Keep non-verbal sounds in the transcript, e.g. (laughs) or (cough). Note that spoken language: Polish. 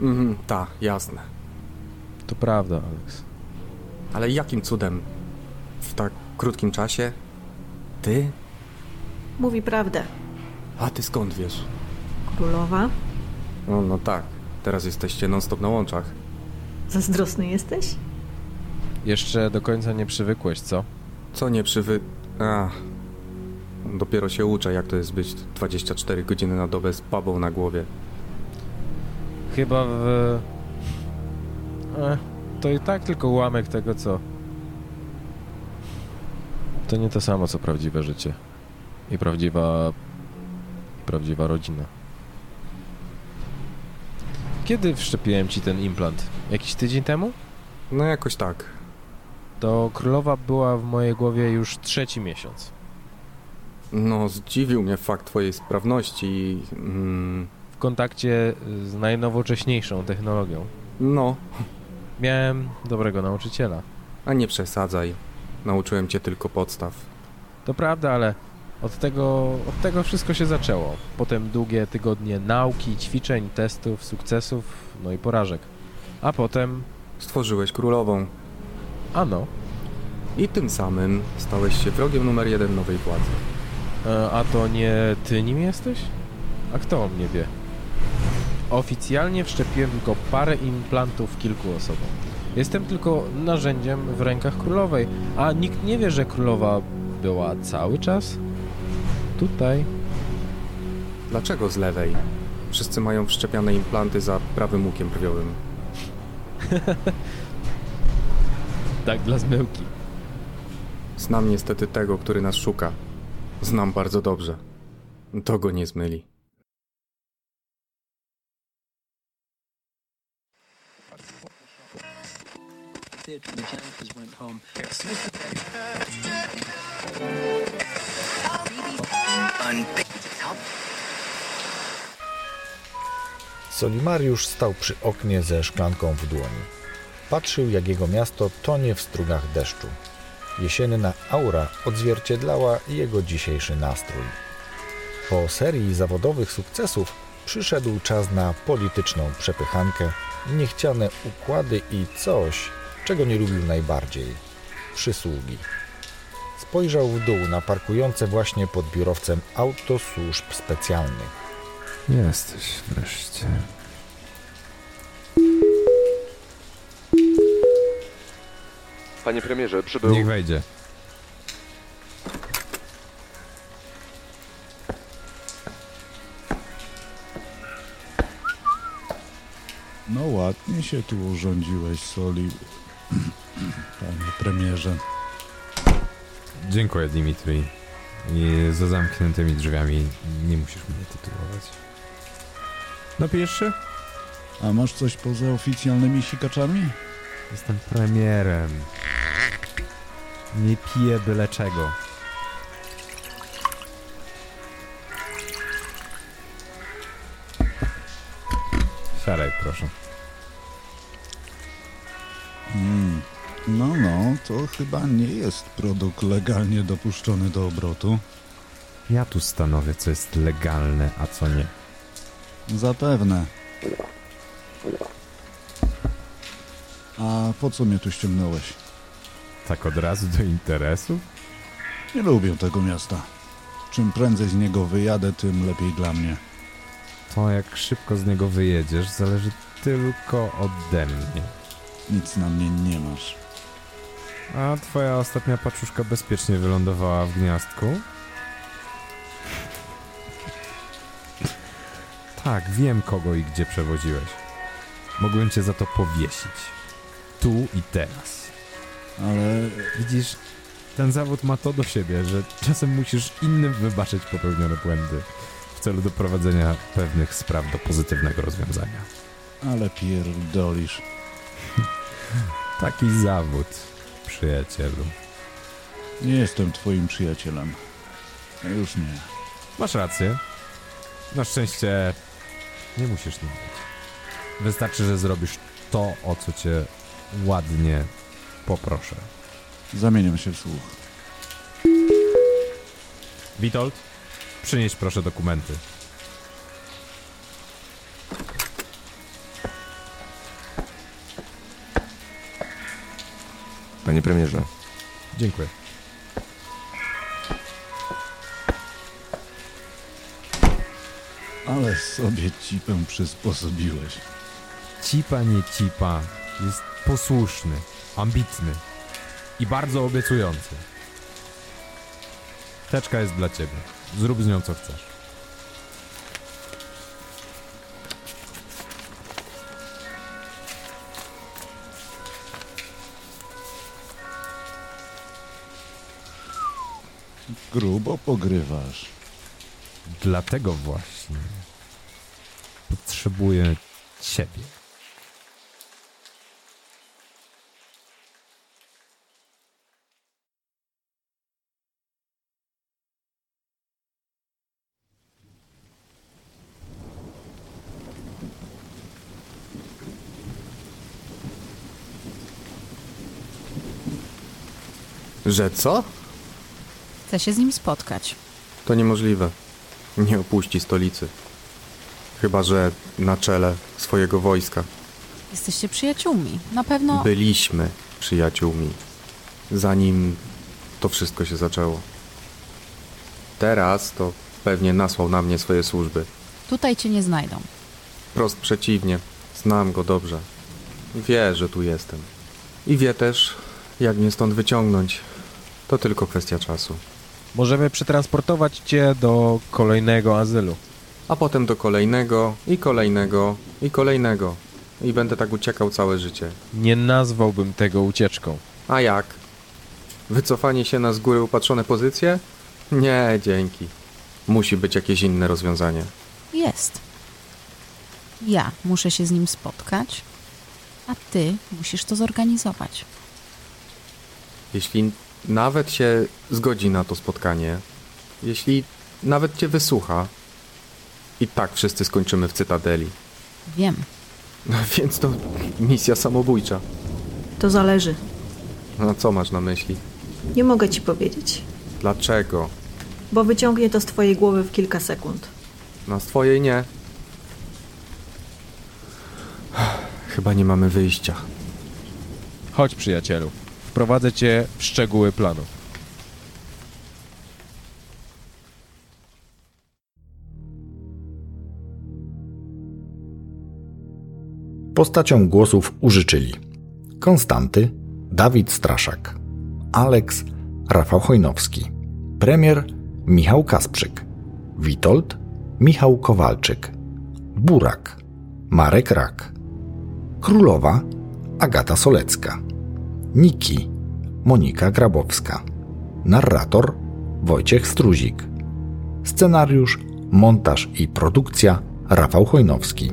Mhm, ta, jasne. To prawda, Alex. Ale jakim cudem? W tak krótkim czasie? Ty? Mówi prawdę. A ty skąd wiesz? Królowa? No, no tak. Teraz jesteście non-stop na łączach. Zazdrosny jesteś? Jeszcze do końca nie przywykłeś, co? Co nie przywy... A. Dopiero się uczę, jak to jest być 24 godziny na dobę z babą na głowie. Chyba w... E, to i tak tylko ułamek tego, co... To nie to samo, co prawdziwe życie. I prawdziwa... I prawdziwa rodzina. Kiedy wszczepiłem ci ten implant? Jakiś tydzień temu? No jakoś tak. To królowa była w mojej głowie już trzeci miesiąc. No, zdziwił mnie fakt twojej sprawności i... Mm, W kontakcie z najnowocześniejszą technologią. no, Miałem dobrego nauczyciela. a nie przesadzaj. Nauczyłem cię tylko podstaw. To prawda, ale od tego, od tego wszystko się zaczęło. Potem długie tygodnie nauki, ćwiczeń, testów, sukcesów, no i porażek. A potem, Stworzyłeś królową ano, i tym samym stałeś się wrogiem numer jeden nowej władzy. e, a to nie ty nim jesteś? A kto o mnie wie? Oficjalnie wszczepiłem tylko parę implantów kilku osobom. Jestem tylko narzędziem w rękach królowej, a nikt nie wie, że królowa była cały czas tutaj. Dlaczego z lewej? Wszyscy mają wszczepiane implanty za prawym łukiem brwiowym. (laughs) Tak dla zmyłki. Znam niestety tego, który nas szuka. Znam bardzo dobrze. To go nie zmyli. The janitors went home. Solimariusz stał przy oknie ze szklanką w dłoni. Patrzył, jak jego miasto tonie w strugach deszczu. Jesienna aura odzwierciedlała jego dzisiejszy nastrój. Po serii zawodowych sukcesów przyszedł czas na polityczną przepychankę, niechciane układy i coś, czego nie lubił najbardziej przysługi. Spojrzał w dół na parkujące właśnie pod biurowcem auto służb specjalnych. Jesteś wreszcie. Panie premierze, przybył... Niech wejdzie. No ładnie się tu urządziłeś, Soli. Panie premierze. Dziękuję, Dimitri. I za zamkniętymi drzwiami nie musisz mnie tytułować. Napijesz się? A masz coś poza oficjalnymi sikaczami? Jestem premierem. Nie piję byle czego. Siadaj, proszę. Mm. No, no, to chyba nie jest produkt legalnie dopuszczony do obrotu. Ja tu stanowię, co jest legalne, a co nie. Zapewne. A po co mnie tu ściągnąłeś? Tak od razu do interesu? Nie lubię tego miasta. Czym prędzej z niego wyjadę, tym lepiej dla mnie. To jak szybko z niego wyjedziesz, zależy tylko ode mnie. Nic na mnie nie masz. A twoja ostatnia paczuszka bezpiecznie wylądowała w gniazdku? Tak, wiem kogo i gdzie przewoziłeś. Mogłem cię za to powiesić. Tu i teraz. Ale Widzisz, ten zawód ma to do siebie, że czasem musisz innym wybaczyć popełnione błędy w celu doprowadzenia pewnych spraw do pozytywnego rozwiązania. Ale pierdolisz. Taki zawód, przyjacielu. Nie jestem twoim przyjacielem. Już nie. Masz rację. Na szczęście nie musisz nim być. Wystarczy, że zrobisz to, o co cię ładnie poproszę. Zamieniam się w słuch. Witold, przynieś proszę dokumenty. Panie premierze, Dziękuję. Ale sobie cipę przysposobiłeś. Cipa nie cipa jest posłuszny, ambitny i bardzo obiecujący. Teczka jest dla ciebie. Zrób z nią co chcesz. Grubo pogrywasz. Dlatego właśnie potrzebuję ciebie. Że co? Chcę się z nim spotkać. To niemożliwe. Nie opuści stolicy. Chyba, że na czele swojego wojska. Jesteście przyjaciółmi. Na pewno. Byliśmy przyjaciółmi, zanim to wszystko się zaczęło. Teraz to pewnie nasłał na mnie swoje służby. Tutaj cię nie znajdą. Prost przeciwnie, znam go dobrze. Wie, że tu jestem. I wie też, jak mnie stąd wyciągnąć. To tylko kwestia czasu. Możemy przetransportować cię do kolejnego azylu. A potem do kolejnego, i kolejnego, i kolejnego. I będę tak uciekał całe życie. Nie nazwałbym tego ucieczką. A jak? Wycofanie się na z góry upatrzone pozycje? Nie, dzięki. Musi być jakieś inne rozwiązanie. Jest. Ja muszę się z nim spotkać, a ty musisz to zorganizować. Jeśli nawet się zgodzi na to spotkanie, jeśli nawet cię wysłucha, i tak wszyscy skończymy w Cytadeli. Wiem. No (laughs) więc to misja samobójcza. To zależy. A co masz na myśli? Nie mogę ci powiedzieć, Dlaczego? bo wyciągnie to z twojej głowy w kilka sekund. Na swojej nie. (sighs) Chyba nie mamy wyjścia. Chodź, przyjacielu. Wprowadzę cię w szczegóły planu. Postaciom głosów użyczyli Konstanty Dawid Straszak, Aleks Rafał Chojnowski, premier Michał Kasprzyk, Witold Michał Kowalczyk, Burak Marek Rak, Królowa Agata Solecka, Niki. Monika Grabowska, narrator Wojciech Struzik, scenariusz, montaż i produkcja Rafał Chojnowski.